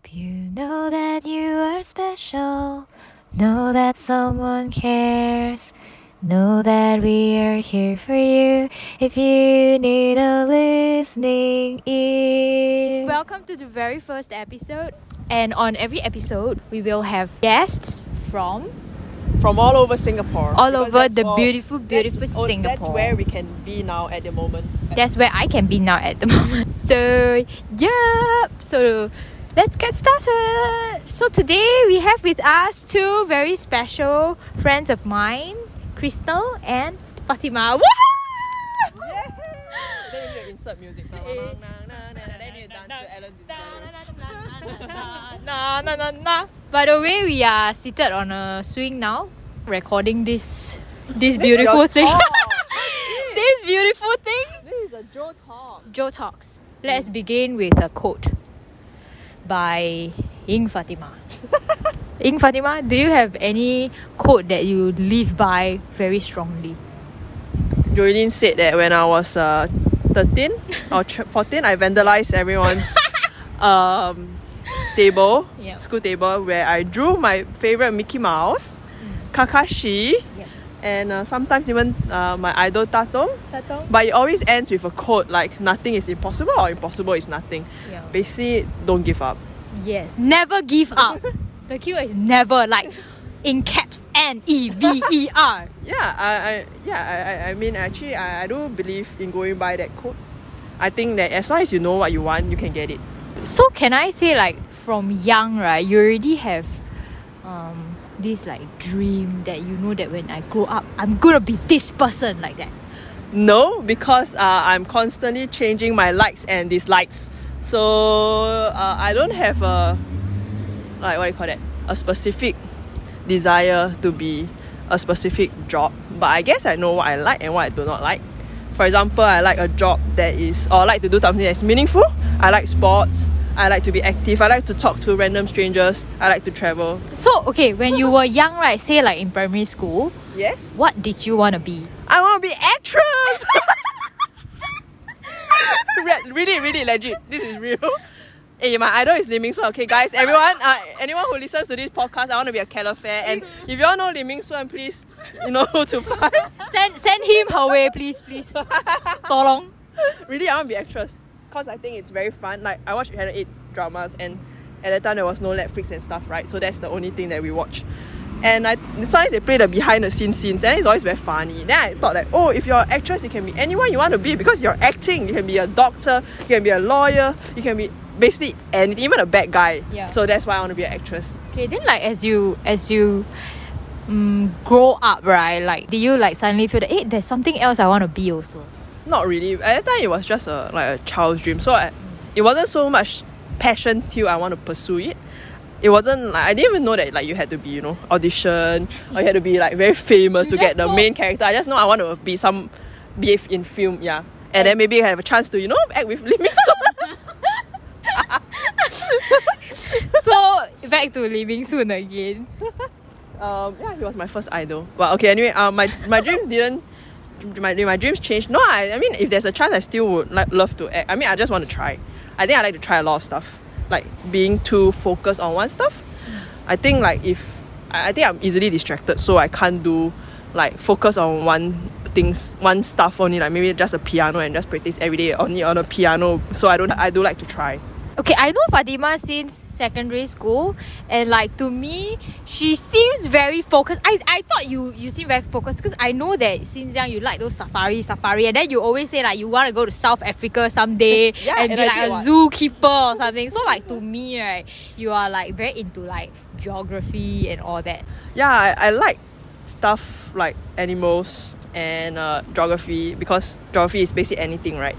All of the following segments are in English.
Hope you know that you are special. Know that someone cares. Know that we are here for you if you need a listening ear. Welcome to the very first episode. And on every episode, we will have guests from from all over Singapore. All Because over the all- beautiful, beautiful oh, That's Singapore. where we can be now at the moment. that's where I can be now at the moment. So, yeah. So, let's get started. So, today we have with us two very special friends of mine, Crystal and Fatima. Woo! Yeah. Then you need to insert music. Na, na, na, na, na, na, Then you dance to Ellen na, na, na, na. By the way, we are seated on a swing now, recording this this beautiful thing. this beautiful thing. This is a Joe talk. Joe talks. Let's begin with a quote by Ying Fatima. Ying Fatima, do you have any quote that you live by very strongly? Joelyn said that when I was uh, 13 or 14, I vandalized everyone's um, table, Yep. school table, where I drew my favorite Mickey Mouse, Kakashi, Yep. and uh, sometimes even uh, my idol Tatong. Tatong? But it always ends with a quote like nothing is impossible or impossible is nothing. Yeah. Basically, don't give up. Yes. Never give up. the keyword is never, like in caps N E V E R. Yeah, I, I yeah, I, I, I mean actually I, I do believe in going by that quote. I think that as long as you know what you want, you can get it. So can I say like from young, right, you already have um this like dream that you know that when I grow up I'm gonna be this person like that. No, because uh, I'm constantly changing my likes and dislikes. So uh, I don't have a like what do you call that? A specific desire to be a specific job. But I guess I know what I like and what I do not like. For example, I like a job that is or I like to do something that's meaningful. I like sports. I like to be active. I like to talk to random strangers. I like to travel. So okay, when you were young, right, say like in primary school, Yes. what did you wanna be? I want to be actress. Re- really, really legit. This is real. Hey, my idol is Lim Ming Sun. Okay, guys, everyone, uh, anyone who listens to this podcast, I want to be a califair. And if you all know Lim Ming Sun, please, you know who to find. Send send him her way, please, please. Tolong. really, I want to be actress because I think it's very fun. Like I watch Channel Eight dramas, and at that time there was no Netflix and stuff, right? So that's the only thing that we watch. And I sometimes they play the behind the scenes scenes, and it's always very funny. Then I thought like, oh, if you're an actress, you can be anyone you want to be because you're acting. You can be a doctor, you can be a lawyer, you can be basically anything, even a bad guy. Yeah. So that's why I want to be an actress. Okay, then like as you as you um, grow up, right? Like, did you like suddenly feel that hey, there's something else I want to be also? Not really. At that time, it was just a like a child's dream. So I, it wasn't so much passion till I want to pursue it. It wasn't like I didn't even know that like you had to be you know audition or you had to be like very famous You to get the know- main character. I just know I want to be some be in film, yeah. And then maybe I have a chance to you know act with Lee Min so back to living soon again. um, yeah, he was my first idol. Well, okay. Anyway, um, my my dreams didn't. My, my dreams changed. No, I, I mean, if there's a chance, I still would like love to act. I mean, I just want to try. I think I like to try a lot of stuff. Like being too focused on one stuff. I think like if I, think I'm easily distracted, so I can't do like focus on one things, one stuff only. Like maybe just a piano and just practice every day only on a piano. So I don't. I do like to try. Okay, I know Fatima since secondary school, and like to me, she seems very focused. I, I thought you you seem very focused because I know that since young you like those safari safari, and then you always say like you want to go to South Africa someday Yeah, and, and be I like a zookeeper or something. So like to me, right, you are like very into like geography and all that. yeah, I, I like stuff like animals and uh, geography because geography is basically anything, right?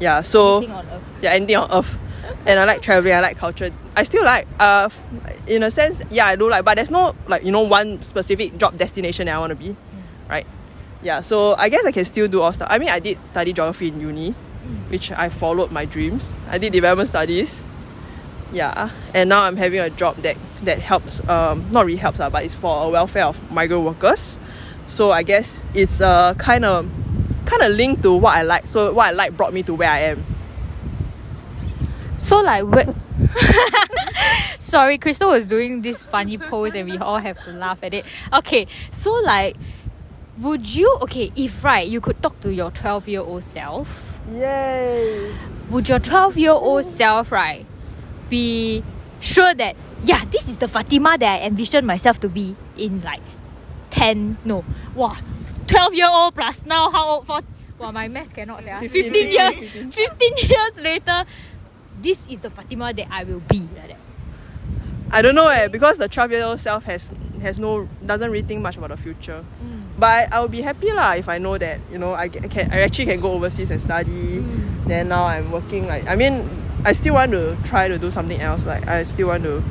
Yeah, so Anything on earth. yeah, anything on earth. And I like traveling, I like culture. I still like, uh, in a sense, yeah, I do like, but there's no like you know one specific job destination that I want to be, right? Yeah, so I guess I can still do all stuff. I mean, I did study geography in uni, which I followed my dreams. I did development studies, yeah, and now I'm having a job that that helps, um, not really helps, uh, but it's for a welfare of migrant workers. So I guess it's uh, kind of kind of linked to what I like. So what I like brought me to where I am. So like wh- Sorry, Crystal was doing this funny pose and we all have to laugh at it. Okay, so like, would you, okay, if right, you could talk to your 12 year old self, Yay! would your 12 year old self, right, be sure that, yeah, this is the Fatima that I envisioned myself to be in like 10, no, wow, 12 year old plus now, how old? For, wow, my math cannot say. 15 years, 15 years later, this is the Fatima that I will be. Like that. I don't know eh, because the 12 year old self has has no doesn't really think much about the future. Mm. But I will be happy lah if I know that you know I, can I actually can go overseas and study. Mm. Then now I'm working like I mean I still want to try to do something else. Like I still want to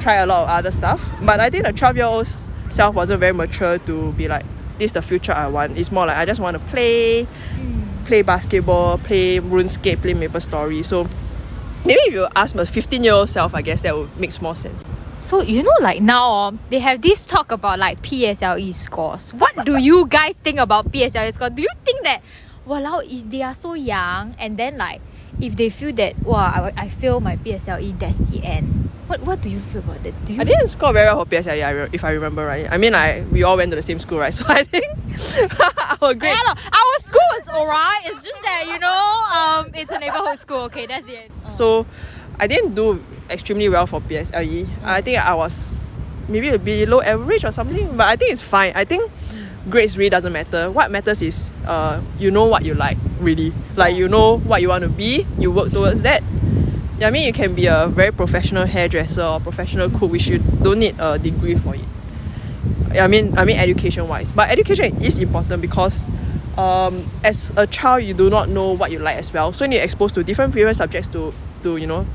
try a lot of other stuff. But I think the 12 year old self wasn't very mature to be like this is the future I want. It's more like I just want to play, mm. play basketball, play RuneScape, play Maple Story. So maybe if you ask my 15 year old self, I guess that would make more sense. So you know, like now um, they have this talk about like PSLE scores. What do you guys think about PSLE score? Do you think that, wow, is they are so young, and then like if they feel that, wow, I, I fail my PSLE, that's the end. What What do you feel about that? Do you? I didn't score very well for PSLE, I re- if I remember right. I mean, I we all went to the same school, right? So I think our grades. Yeah, no, our school is alright. It's just that you know, um, it's a neighborhood school. Okay, that's the end. So I didn't do extremely well for PSLE. I think I was maybe below average or something, but I think it's fine. I think grades really doesn't matter. What matters is uh, you know what you like, really. Like you know what you want to be, you work towards that. I mean, you can be a very professional hairdresser or professional cook, which you don't need a degree for it. I mean, I mean education wise, but education is important because um, as a child you do not know what you like as well, so when you need exposed to different different subjects to to you know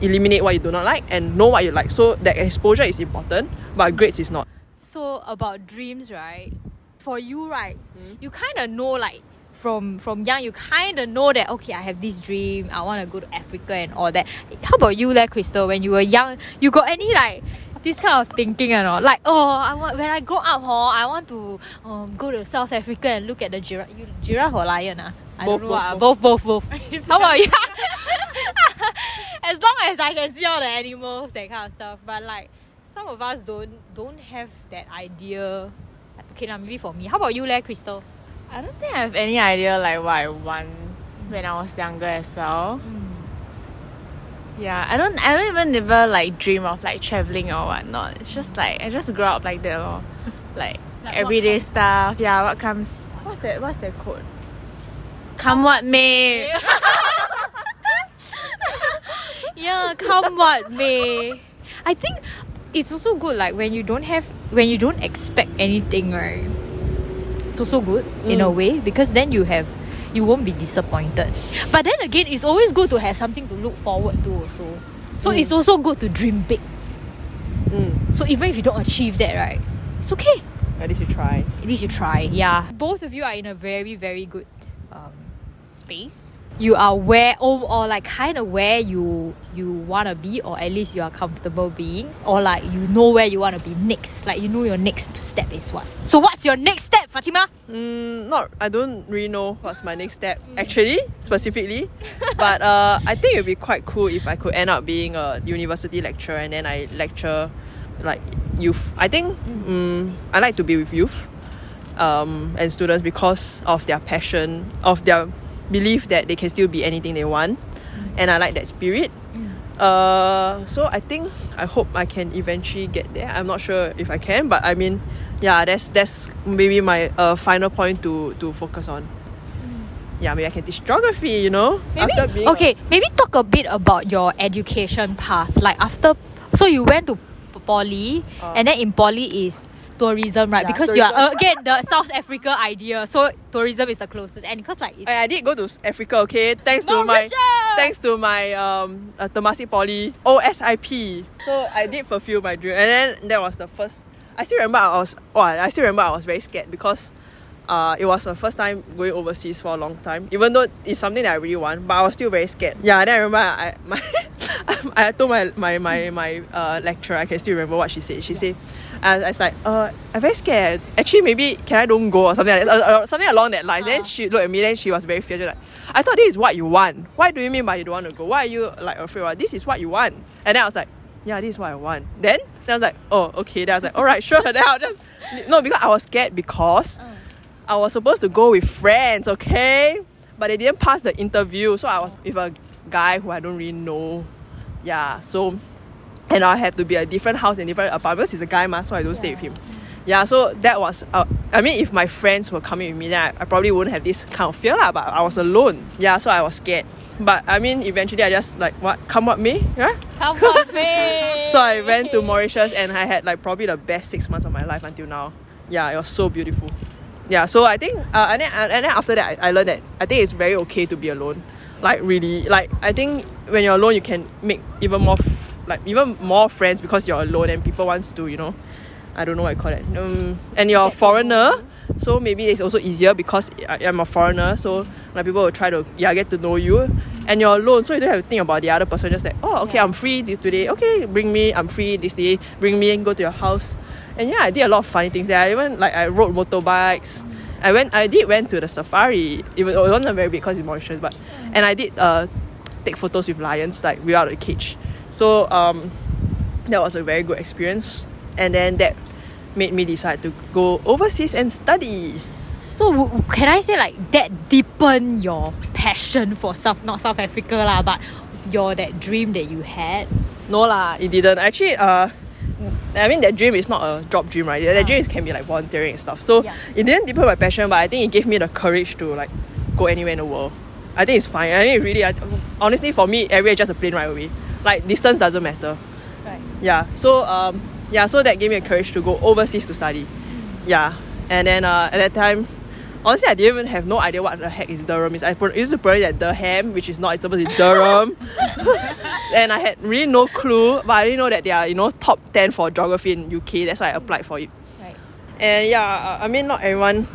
eliminate what you do not like and know what you like. So that exposure is important, but grades is not. So about dreams, right? For you, right? You kind of know like from from young, you kind of know that okay, I have this dream. I want to go to Africa and all that. How about you, there, Crystal? When you were young, you got any like this kind of thinking or not? Like oh, I want when I grow up, oh, I want to um, go to South Africa and look at the giraffe. You, giraffe or lion? Ah, I Both, don't know. both, ah. both. both, both, both. How about you? as long as I can see all the animals, that kind of stuff. But like some of us don't don't have that idea. Okay, now maybe for me. How about you, Le, Crystal? I don't think I have any idea like what I want when I was younger as well. Yeah, I don't I don't even ever like dream of like traveling or whatnot. It's just like I just grew up like that lor. Like, what everyday stuff. Yeah, what comes what's that what's that quote? Come what may. Yeah, come what may. I think it's also good like when you don't have when you don't expect anything, right? It's also good in a way because then you have you won't be disappointed. But then again, it's always good to have something to look forward to also. So it's also good to dream big. Mm. So even if you don't achieve that, right, it's okay. At least you try. At least you try. Yeah. Both of you are in a very, very good um, space. You are where or, or like kind of where you you wanna be, or at least you are comfortable being, or like you know where you wanna be next. Like you know your next step is what. So what's your next step, Fatima? Mm, not. I don't really know what's my next step actually, specifically. but uh, I think it would be quite cool if I could end up being a university lecturer and then I lecture like youth. I think mm, I like to be with youth um, and students because of their passion, of their belief that they can still be anything they want, and I like that spirit. Uh, so I think I hope I can eventually get there. I'm not sure if I can, but I mean, yeah, that's that's maybe my uh, final point to to focus on. Yeah, maybe I can teach geography. You know, Maybe After being a- okay. Maybe talk a bit about your education path. Like after, so you went to poly, Uh. and then in poly is tourism, right? Yeah, because you are again the South Africa idea. So tourism is the closest, and because like it's I, I did go to Africa. Okay, thanks to my Mauritius! thanks to my um uh, Temasek Poly OSIP. So I did fulfill my dream, and then that was the first. I still remember I was. Oh, I still remember I was very scared because. Uh, it was my first time going overseas for a long time. Even though it's something that I really want, but I was still very scared. Yeah, then I remember I my I told my my my my uh, lecturer. I can still remember what she said. She said, I, I was like, uh, I'm very scared. Actually, maybe can I don't go or something like that, uh, uh, something along that line. Then she looked at me. Then she was very fierce. She was like, I thought this is what you want. Why do you mean by you don't want to go? Why are you like afraid? Of? This is what you want. And then I was like, yeah, this is what I want. Then, then I was like, oh, okay. Then I was like, all right, sure. then I'll just no because I was scared because I was supposed to go with friends, okay, but they didn't pass the interview, so I was with a guy who I don't really know. Yeah, so and I have to be a different house and different apartment because he's a guy, ma, so I don't stay with him. Yeah, so that was. Uh, I mean, if my friends were coming with me, then I, I probably wouldn't have this kind of fear, lah. But I was alone. Yeah, so I was scared. But I mean, eventually I just like what come what me, yeah. Come on, me. So I went to Mauritius and I had like probably the best six months of my life until now. Yeah, it was so beautiful. Yeah, so I think uh, and then and then after that I, I learned that I think it's very okay to be alone. Like really, like I think when you're alone you can make even more f- like even more friends because you're alone and people wants to you know, I don't know what I call it. Um, and you're a foreigner, so maybe it's also easier because I, I'm a foreigner. So like people will try to yeah get to know you, and you're alone, so you don't have to think about the other person. Just like oh okay, Yeah. I'm free this today. Okay, bring me. I'm free this day. Bring me and go to your house. And yeah, I did a lot of funny things there. I even like I rode motorbikes. I went. I did went to the safari. Even though it wasn't very big because it's Mauritius, but and I did uh take photos with lions like without a cage. So um that was a very good experience. And then that made me decide to go overseas and study. So w- can I say like that deepen your passion for South not South Africa lah, but your that dream that you had? No lah, it didn't. Actually, uh, I mean that dream is not a job dream, right? That Ah. dream can be like volunteering and stuff. So Yeah. it didn't deepen my passion, but I think it gave me the courage to like go anywhere in the world. I think it's fine. I think it really, I, honestly, for me, everywhere is just a plane right away. Like distance doesn't matter. Right. Yeah. So um, yeah. So that gave me a courage to go overseas to study. Yeah. And then uh, at that time. Honestly, I didn't even have no idea what the heck is Durham is. I used to pronounce it Durham, which is not. It's supposed to be Durham. and I had really no clue, but I didn't know that they are, you know, top 10 for geography in UK. That's why I applied for it. Right. And yeah, I mean, not everyone,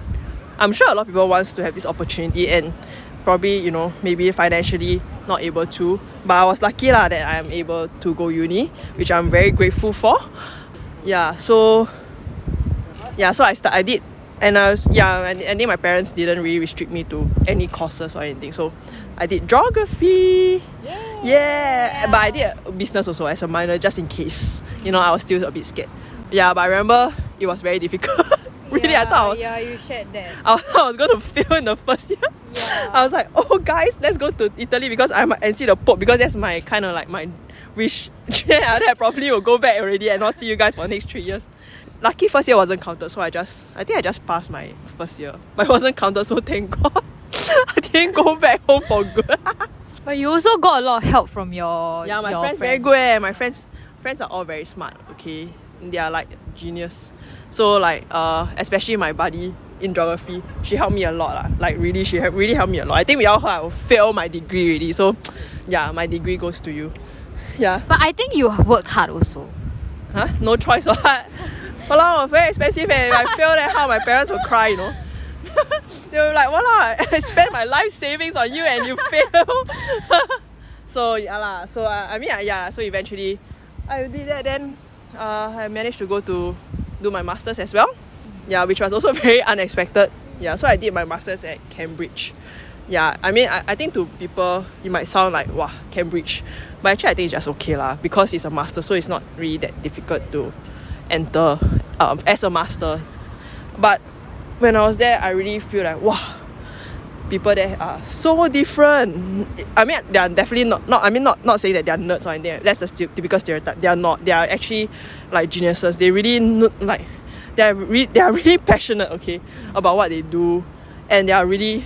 I'm sure a lot of people wants to have this opportunity and probably, you know, maybe financially not able to. But I was lucky lah that I'm able to go uni, which I'm very grateful for. Yeah, so, yeah, so I, start, I did and I was yeah and I think my parents didn't really restrict me to any courses or anything so I did geography yeah, yeah. but I did business also as a minor just in case you know I was still a bit scared yeah but I remember it was very difficult really I thought I was, yeah, you shared that. I was, I was going to fail in the first year. Yeah. I was like oh guys let's go to Italy because I'm and see the Pope because that's my kind of like my wish. Then I probably will go back already and not see you guys for the next three years. Lucky first year wasn't counted so I just I think I just passed my first year. But it wasn't counted so thank God. I didn't go back home for good. But you also got a lot of help from your yeah my your friends, very good eh. my friends friends are all very smart okay? They are like genius so like uh especially my buddy in geography she helped me a lot lah. like really she really helped me a lot I think we all heard I will fail my degree already so yeah my degree goes to you yeah But I think you worked hard also. Huh? No choice or what? Walao, very expensive eh. If I fail then how my parents will cry, you know. they were like, Walao, I spent my life savings on you and you fail. so yeah lah. So uh, I mean uh, yeah, so eventually I did that then uh, I managed to go to do my masters as well. Yeah, which was also very unexpected. Yeah, so I did my masters at Cambridge. Yeah, I mean I, I think to people it might sound like wow Cambridge, but actually I think it's just okay lah because it's a master, so it's not really that difficult to enter um, as a master. But when I was there, I really feel like wow, people there are so different. I mean, they are definitely not. Not I mean, not not saying that they are nerds or anything. That's stu- typical stereotype. They are not. They are actually like geniuses. They really like. They are re- they are really passionate. Okay, about what they do, and they are really,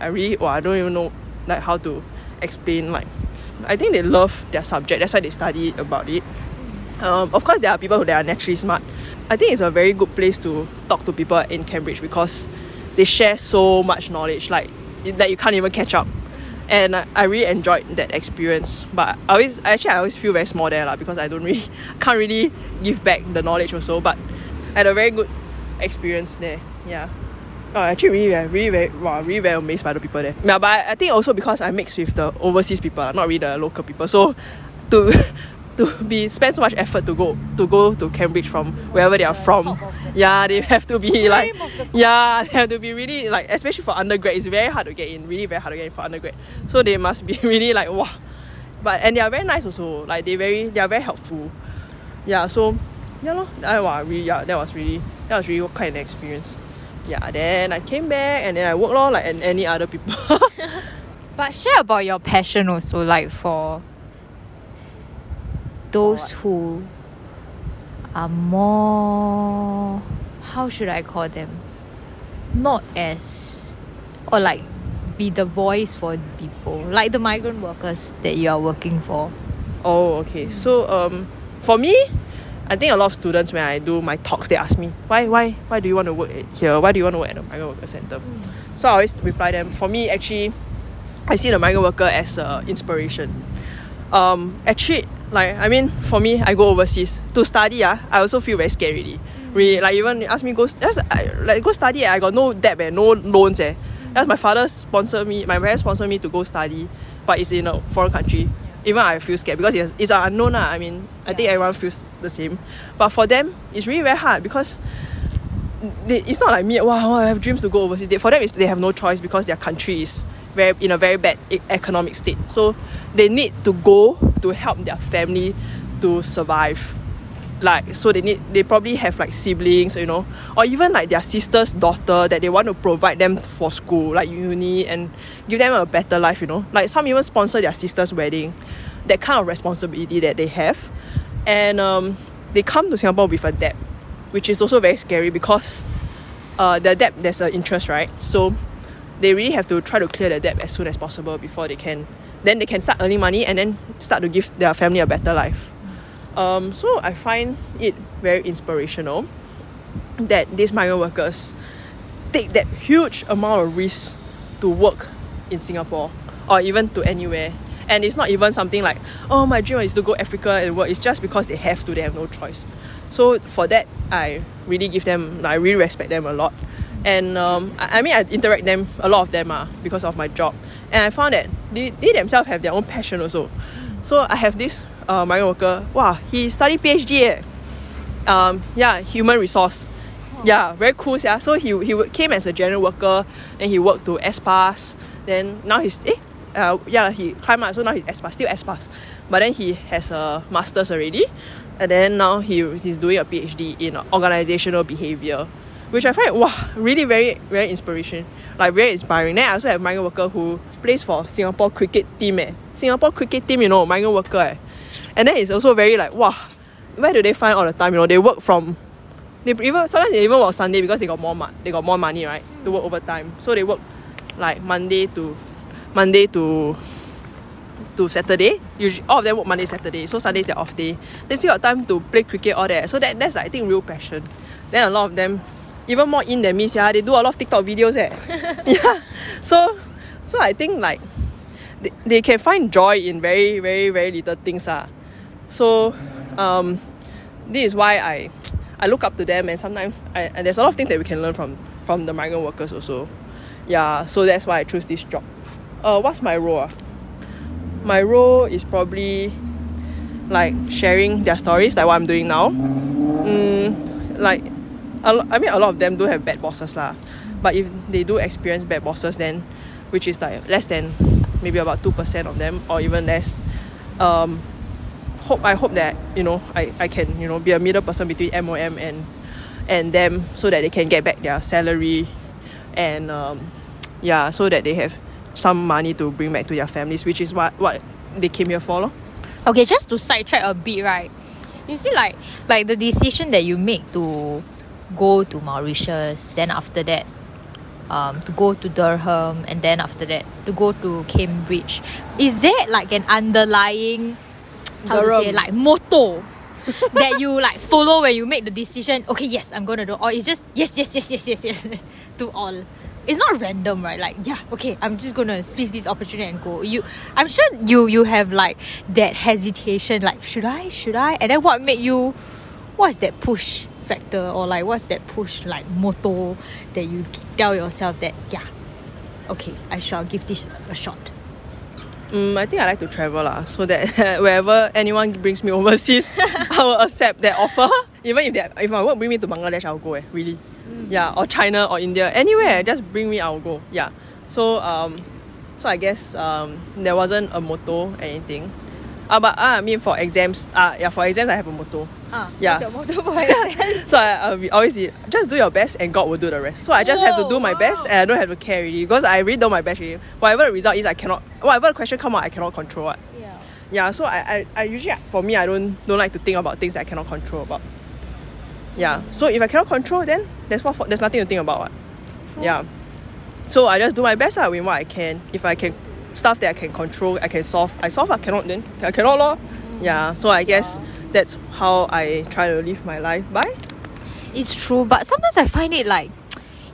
I really. Well, I don't even know like how to explain. Like, I think they love their subject. That's why they study about it. Um, of course, there are people who are naturally smart. I think it's a very good place to talk to people in Cambridge because they share so much knowledge like that you can't even catch up. And I, really enjoyed that experience. But I always actually I always feel very small there lah because I don't really can't really give back the knowledge also. But I had a very good experience there. Yeah. Oh, actually, really, really, very, wow, really very amazed by the people there. Yeah, but I think also because I mix with the overseas people, not really the local people. So to to be spend so much effort to go to go to Cambridge from wherever they are from. top of the- Yeah, they have to be like Cream of the crop. yeah, they have to be really like especially for undergrad, it's very hard to get in, really very hard to get in for undergrad. So they must be really like wow. But and they are very nice also. Like they very they are very helpful. Yeah, so yeah lor, I wow, really yeah, that was really that was really quite an experience. Yeah, then I came back and then I worked lor like and any other people. But share about your passion also, like for those who are more how should I call them? Not as or like be the voice for people. Like the migrant workers that you are working for. Oh, okay. So um, for me, I think a lot of students when I do my talks, they ask me why, why, why do you want to work here? Why do you want to work at the migrant worker center? So I always reply them. For me, actually, I see the migrant worker as a inspiration. Um, actually, like I mean, for me, I go overseas to study. Ah, I also feel very scared already. Really, like even ask me go, just, I, like go study. eh, I got no debt and no loans. Eh. That's my father sponsored me. My parents sponsored me to go study, but it's in a foreign country. Even I feel scared because it's, it's an unknown. lah. I mean, I think everyone feels the same. But for them, it's really very hard because they, it's not like me. Wow, I have dreams to go overseas. They, for them, it's, they have no choice because their country is very in a very bad economic state. So they need to go to help their family to survive. Like so, they need they probably have like siblings, you know, or even like their sister's daughter that they want to provide them for school, like uni, and give them a better life. You know, like some even sponsor their sister's wedding. That kind of responsibility that they have, and um, they come to Singapore with a debt which is also very scary because uh, the debt there's an interest right so they really have to try to clear the debt as soon as possible before they can then they can start earning money and then start to give their family a better life. Um, so I find it very inspirational that these migrant workers take that huge amount of risk to work in Singapore or even to anywhere. And it's not even something like oh my dream is to go Africa and work. It's just because they have to they have no choice. So for that I really give them I really respect them a lot and um, I, I mean I interact them a lot of them are because of my job. And I found that they, they themselves have their own passion also. So I have this uh, migrant worker. Wow he studied PhD eh. um, yeah human resource. Yeah very cool yeah so he, he came as a general worker then he worked to S Pass then now he's eh uh, yeah he climbed up so now he's S Pass still S Pass but then he has a master's already. And then now he, he's doing a PhD in organizational behavior which I find wow really very very inspiration like very inspiring then I also have migrant worker who plays for Singapore cricket team eh Singapore cricket team you know migrant worker eh and then it's also very like wow where do they find all the time you know they work from they even sometimes they even work Sunday because they got more mo- they got more money right to work overtime so they work like Monday to Monday to to Saturday. Usually all of them work Monday, Saturday. So Sunday is their off day. They still got time to play cricket all that. So that that's like, I think real passion. Then a lot of them, even more in than me, yeah, they do a lot of TikTok videos. Eh. yeah. So so I think like they, they can find joy in very, very, very little things. Ah. So um this is why I I look up to them and sometimes I, and there's a lot of things that we can learn from from the migrant workers also. Yeah, so that's why I choose this job. Uh, what's my role? ah? My role is probably like sharing their stories, like what I'm doing now. Mm, like, a lo- I mean, a lot of them do have bad bosses lah. But if they do experience bad bosses, then which is like less than maybe about two percent of them or even less. Um, hope I hope that you know I, I can you know be a middle person between MOM and and them so that they can get back their salary and um, yeah so that they have some money to bring back to their families which is what what they came here for lor. Okay, just to sidetrack a bit, right? You see, like, like the decision that you make to go to Mauritius, then after that, um, to go to Durham, and then after that, to go to Cambridge. Is there like an underlying, how to say, like motto that you like follow when you make the decision? Okay, yes, I'm gonna do, or it's just yes, yes, yes, yes, yes, yes, yes, to all. It's not random, right? Like, yeah, okay, I'm just gonna seize this opportunity and go. You, I'm sure you you have like that hesitation, like should I, should I? And then what made you? What's that push factor, or like what's that push like motto that you tell yourself that yeah, okay, I shall give this a shot. Mm, I think I like to travel lah, so that wherever anyone brings me overseas, I will accept that offer. Even if they, if my work bring me to Bangladesh, I'll go. Eh, really, yeah, or China or India, anywhere, just bring me, I'll go. Yeah. So um, so I guess um, there wasn't a motto anything. Uh, but uh, I mean for exams, uh, yeah, for exams I have a motto. Ah, Yeah. what's your motto for? So I, uh, we always just do your best and God will do the rest. So I just have to do my best and I don't have to care really because I really do my best really. Whatever the result is, I cannot. Whatever the question come out, I cannot control it. yeah. Yeah. So I, I, I usually for me I don't don't like to think about things that I cannot control about. Yeah. So if I cannot control, then there's what for, there's nothing to think about. What. Yeah. So I just do my best uh, with what I can. If I can stuff that I can control, I can solve. I solve. I cannot then I cannot lor. Yeah. So I guess that's how I try to live my life by. It's true, but sometimes I find it like,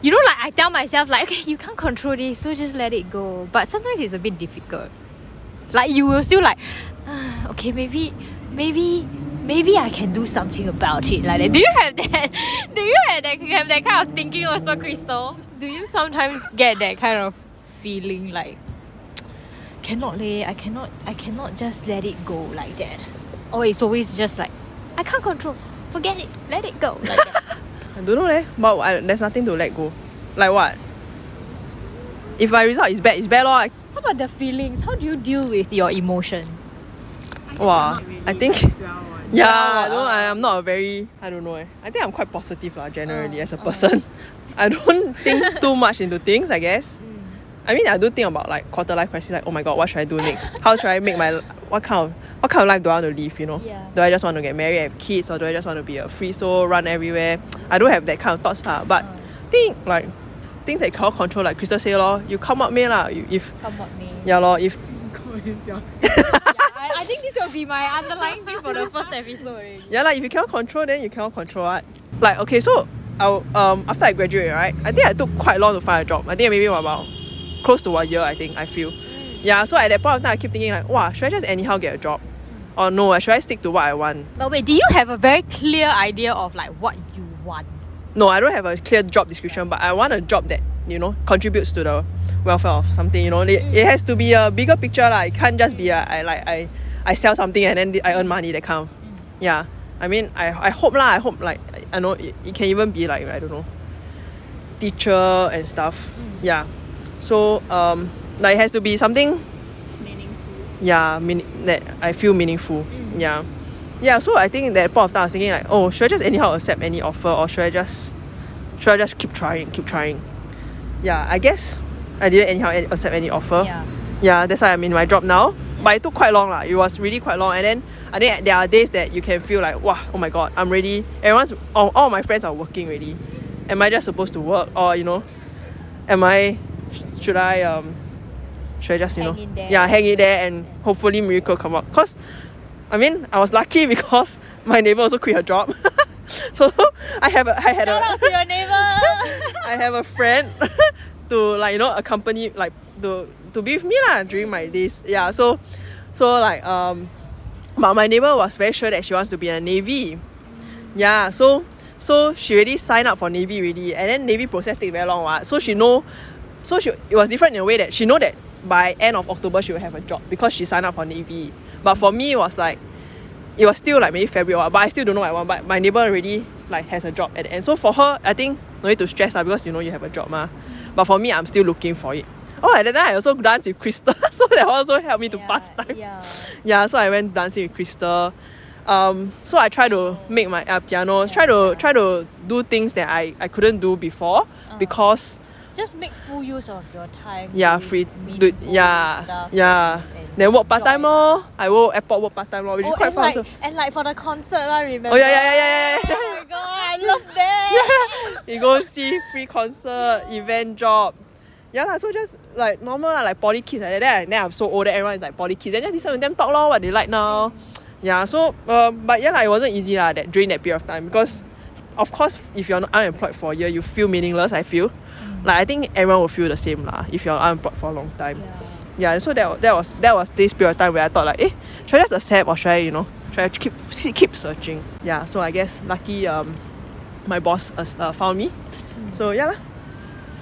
you know, like I tell myself like, okay, you can't control this, so just let it go. But sometimes it's a bit difficult. Like you will still like, okay, maybe, maybe, maybe I can do something about it. Like that. Do you have that? Do you have that? Have that kind of thinking also, Crystal? Do you sometimes get that kind of feeling like, cannot lay, I cannot, I cannot just let it go like that. Or it's always just like, I can't control. Forget it. Let it go like. I don't know leh, but I, there's nothing to let go. Like what? If my result is bad, it's bad lor. I, How about the feelings? How do you deal with your emotions? wow, I think. Yeah, I don't, I, I'm not a very. I don't know. Eh. I think I'm quite positive lah. Generally, as a person, I don't think too much into things. I guess. I mean, I do think about like quarter life crisis. Like, oh my god, what should I do next? How should I make my what kind of what kind of life do I want to live? You know, Yeah. do I just want to get married, have kids, or do I just want to be a free soul, run everywhere? I don't have that kind of thoughts lah. But think like things that you cannot control, like Crystal say lor, you come up me lah. You, if Come up me. yeah lor, if Yeah, I, I think this will be my underlying thing for the first episode already. Yeah, like if you cannot control, then you cannot control what. Like okay, so I um after I graduate, right? I think I took quite long to find a job. I think maybe about close to one year. I think I feel. Yeah, so at that point of time, I keep thinking like, wow, should I just anyhow get a job, or no? Uh, should I stick to what I want? But wait, do you have a very clear idea of like what you want? No, I don't have a clear job description, but I want a job that you know contributes to the welfare of something. You know, it, it mm. has to be a bigger picture lah. It can't just be a, I like I I sell something and then I earn money that kind of. Mm. Yeah, I mean I I hope lah. I hope like I know it, it can even be like I don't know, teacher and stuff. Mm. Yeah, so um like it has to be something yeah meaning that I feel meaningful. Yeah. Yeah so I think that point of time I was thinking like oh should I just anyhow accept any offer or should I just should I just keep trying keep trying? Yeah I guess I didn't anyhow accept any offer. Yeah. yeah that's why I'm in my job now. But it took quite long lah. It was really quite long. And then I think there are days that you can feel like wow oh my god I'm ready. Everyone's all, all my friends are working already. Am I just supposed to work? Or you know am I should I um should I just you Hang know yeah hang in there and hopefully miracle come up cause I mean I was lucky because my neighbor also quit her job so I have a, I had Shout a out to your neighbor. I have a friend to like you know accompany like to to be with me lah during my days. Yeah, so so like um but my neighbor was very sure that she wants to be in the navy. Yeah, so so she already signed up for navy already and then navy process take very long what. So she know so she it was different in a way that she know that by end of October she will have a job because she signed up for navy. But for me it was like it was still like maybe February, but I still don't know what I want. But my neighbor already like has a job at the end. So for her, I think no need to stress lah because you know you have a job ma. But for me, I'm still looking for it. Oh, and then I also danced with Crystal, so that also helped me to pass time. Yeah. Yeah, so I went dancing with Crystal. Um, so I try to make my uh, piano, try to try to do things that I, I couldn't do before because Just make full use of your time. yeah, free, do, meaningful yeah, yeah. and- and Then work part time lor. I work airport work part time lor, which Oh, is quite and fun. like, also. and like for the concert, I remember. Oh yeah, yeah, yeah, yeah, yeah. Oh my god, I love that. yeah. you go see free concert, event job. Yeah, lah, so just like normal, lah, like poly kids like that. Then, I'm so old that everyone is like poly kids. Then just listen to them talk lor, what they like now. Yeah, so uh, but yeah, lah, it wasn't easy lah, that during that period of time because of course if you're not unemployed for a year, you feel meaningless, I feel. Like I think everyone will feel the same lah if you're unemployed for a long time. Yeah. Yeah, so that, that was that was this period of time where I thought like, eh, should I just accept or should I, you know, try I keep keep searching? Yeah, so I guess lucky um my boss uh, uh, found me. So yeah lah.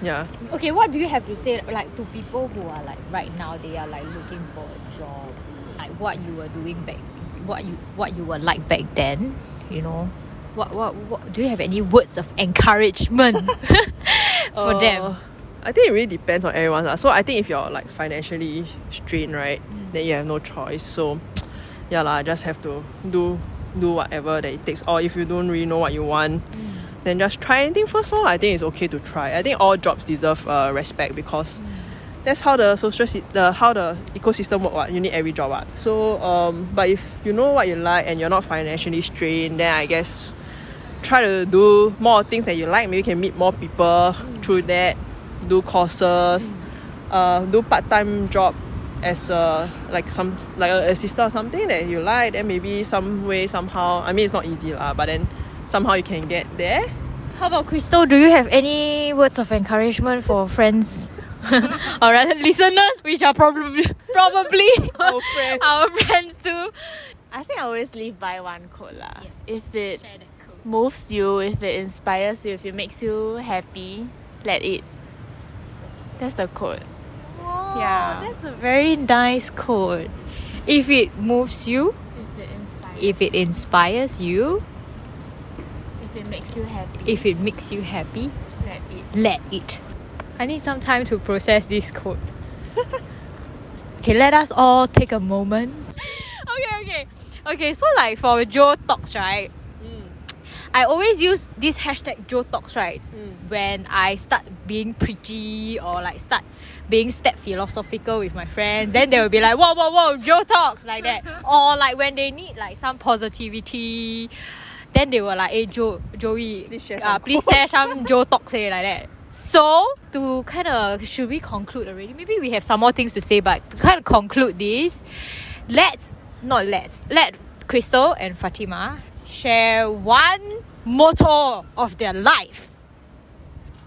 Yeah. Okay, what do you have to say like to people who are like right now they are like looking for a job, like what you were doing back, what you what you were like back then, you know, what what, what do you have any words of encouragement for them? Uh, I think it really depends on everyone. So I think if you're like financially strained, right, then you have no choice. So yeah, lah, just have to do do whatever that it takes. Or if you don't really know what you want, then just try anything first. All I think it's okay to try. I think all jobs deserve uh, respect because that's how the social sy- the how the ecosystem work. What you need every job. What. So um, but if you know what you like and you're not financially strained, then I guess try to do more things that you like. Maybe you can meet more people through that. Do courses, uh, do part time job as a like some like an assistant or something that you like. Then maybe some way somehow. I mean, it's not easy lah, but then somehow you can get there. How about Crystal? Do you have any words of encouragement for friends? or rather listeners, which are probably probably Our friends. our friends too. I think I always live by one quote lah. Yes. If it moves you, if it inspires you, if it makes you happy, let it. That's the quote. Yeah. that's a very nice quote. If it moves you, If it inspires, if it inspires you, if it makes you happy, if it makes you happy, let it. let it. I need some time to process this quote. okay, let us all take a moment. okay, okay. Okay, so like for Joe Talks, right? I always use this hashtag Joe Talks, right? When I start being preachy or like start being step philosophical with my friends, then they will be like, whoa, whoa, whoa, Joe Talks, like that. or like when they need like some positivity, then they were like, hey, Joe, Joey, Please share uh, some please share some Joe Talks, say like that. So, to kind of, should we conclude already? Maybe we have some more things to say, but to kind of conclude this, let's, not let's, let Crystal and Fatima share one motto of their life.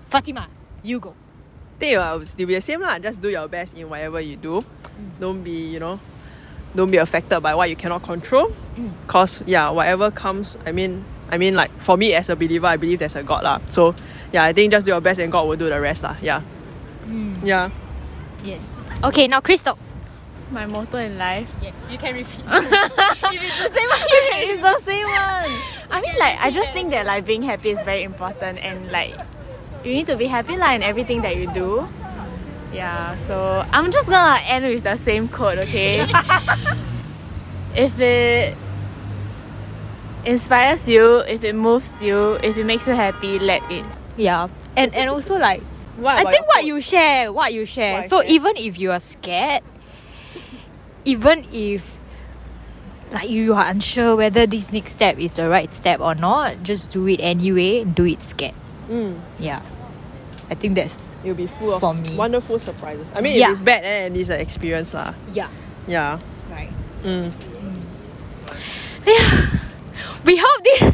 Fatima, you go. I think it will still be the same lah. Just do your best in whatever you do. Don't be, you know, don't be affected by what you cannot control. Mm. Cause yeah, whatever comes, I mean, I mean like for me as a believer, I believe there's a God lah. So yeah, I think just do your best and God will do the rest lah. Yeah. Mm. Yeah. Yes. Okay, now Crystal. My motto in life. Yes, you can repeat. if it's the same one, it's the same one. I mean, like, I just think that like being happy is very important, and like, you need to be happy like in everything that you do. Yeah. So I'm just gonna end with the same quote, okay? if it inspires you, if it moves you, if it makes you happy, let it. Yeah. And and also like What I think what you share, what you share. What so share. even if you are scared, even if like you are unsure whether this next step is the right step or not, just do it anyway. Do it scared. Mm, Yeah. I think that's it'll be full of me. wonderful surprises. I mean, Yeah. it's bad, then it's an experience lah. yeah. Yeah. Right. Mm. We hope this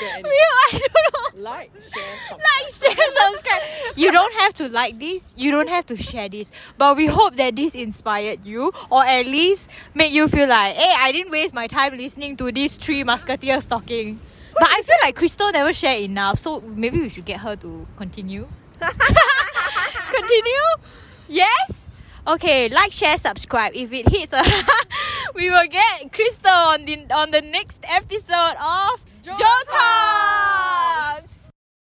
we Like, I don't know. like, share, subscribe. like, share, subscribe. You don't have to like this. You don't have to share this. But we hope that this inspired you, or at least make you feel like, hey, I didn't waste my time listening to these three musketeers talking. But I feel like Crystal never shared enough, so maybe we should get her to continue. continue? Yes? Okay, like, share, subscribe. If it hits, a we will get Crystal on the on the next episode of 就他。